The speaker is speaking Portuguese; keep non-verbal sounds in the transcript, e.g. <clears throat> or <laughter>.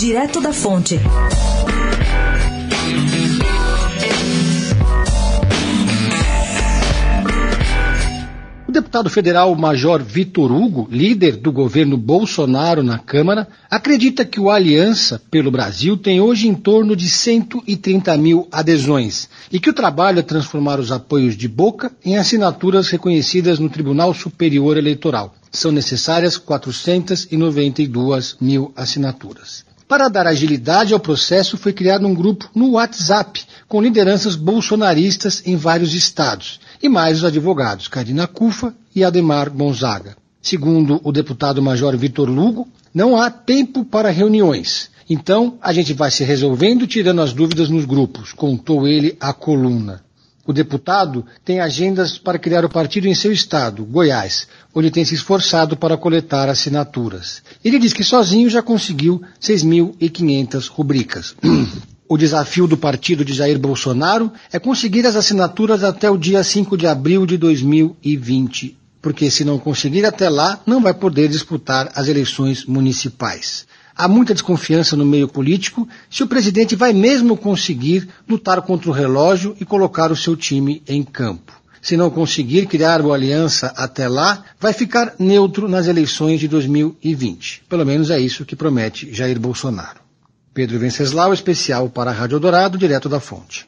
Direto da Fonte. O deputado federal Major Vitor Hugo, líder do governo Bolsonaro na Câmara, acredita que o Aliança pelo Brasil tem hoje em torno de 130 mil adesões e que o trabalho é transformar os apoios de boca em assinaturas reconhecidas no Tribunal Superior Eleitoral. São necessárias 492 mil assinaturas. Para dar agilidade ao processo, foi criado um grupo no WhatsApp com lideranças bolsonaristas em vários estados e mais os advogados Karina Cufa e Ademar Gonzaga. Segundo o deputado Major Vitor Lugo, não há tempo para reuniões. Então, a gente vai se resolvendo tirando as dúvidas nos grupos, contou ele à coluna. O deputado tem agendas para criar o partido em seu estado, Goiás, onde tem se esforçado para coletar assinaturas. Ele diz que sozinho já conseguiu 6.500 rubricas. <clears throat> O desafio do partido de Jair Bolsonaro é conseguir as assinaturas até o dia 5 de abril de 2020, porque se não conseguir até lá, não vai poder disputar as eleições municipais. Há muita desconfiança no meio político se o presidente vai mesmo conseguir lutar contra o relógio e colocar o seu time em campo. Se não conseguir criar uma aliança até lá, vai ficar neutro nas eleições de 2020. Pelo menos é isso que promete Jair Bolsonaro. Pedro Venceslau, especial para a Rádio Dourado, direto da fonte.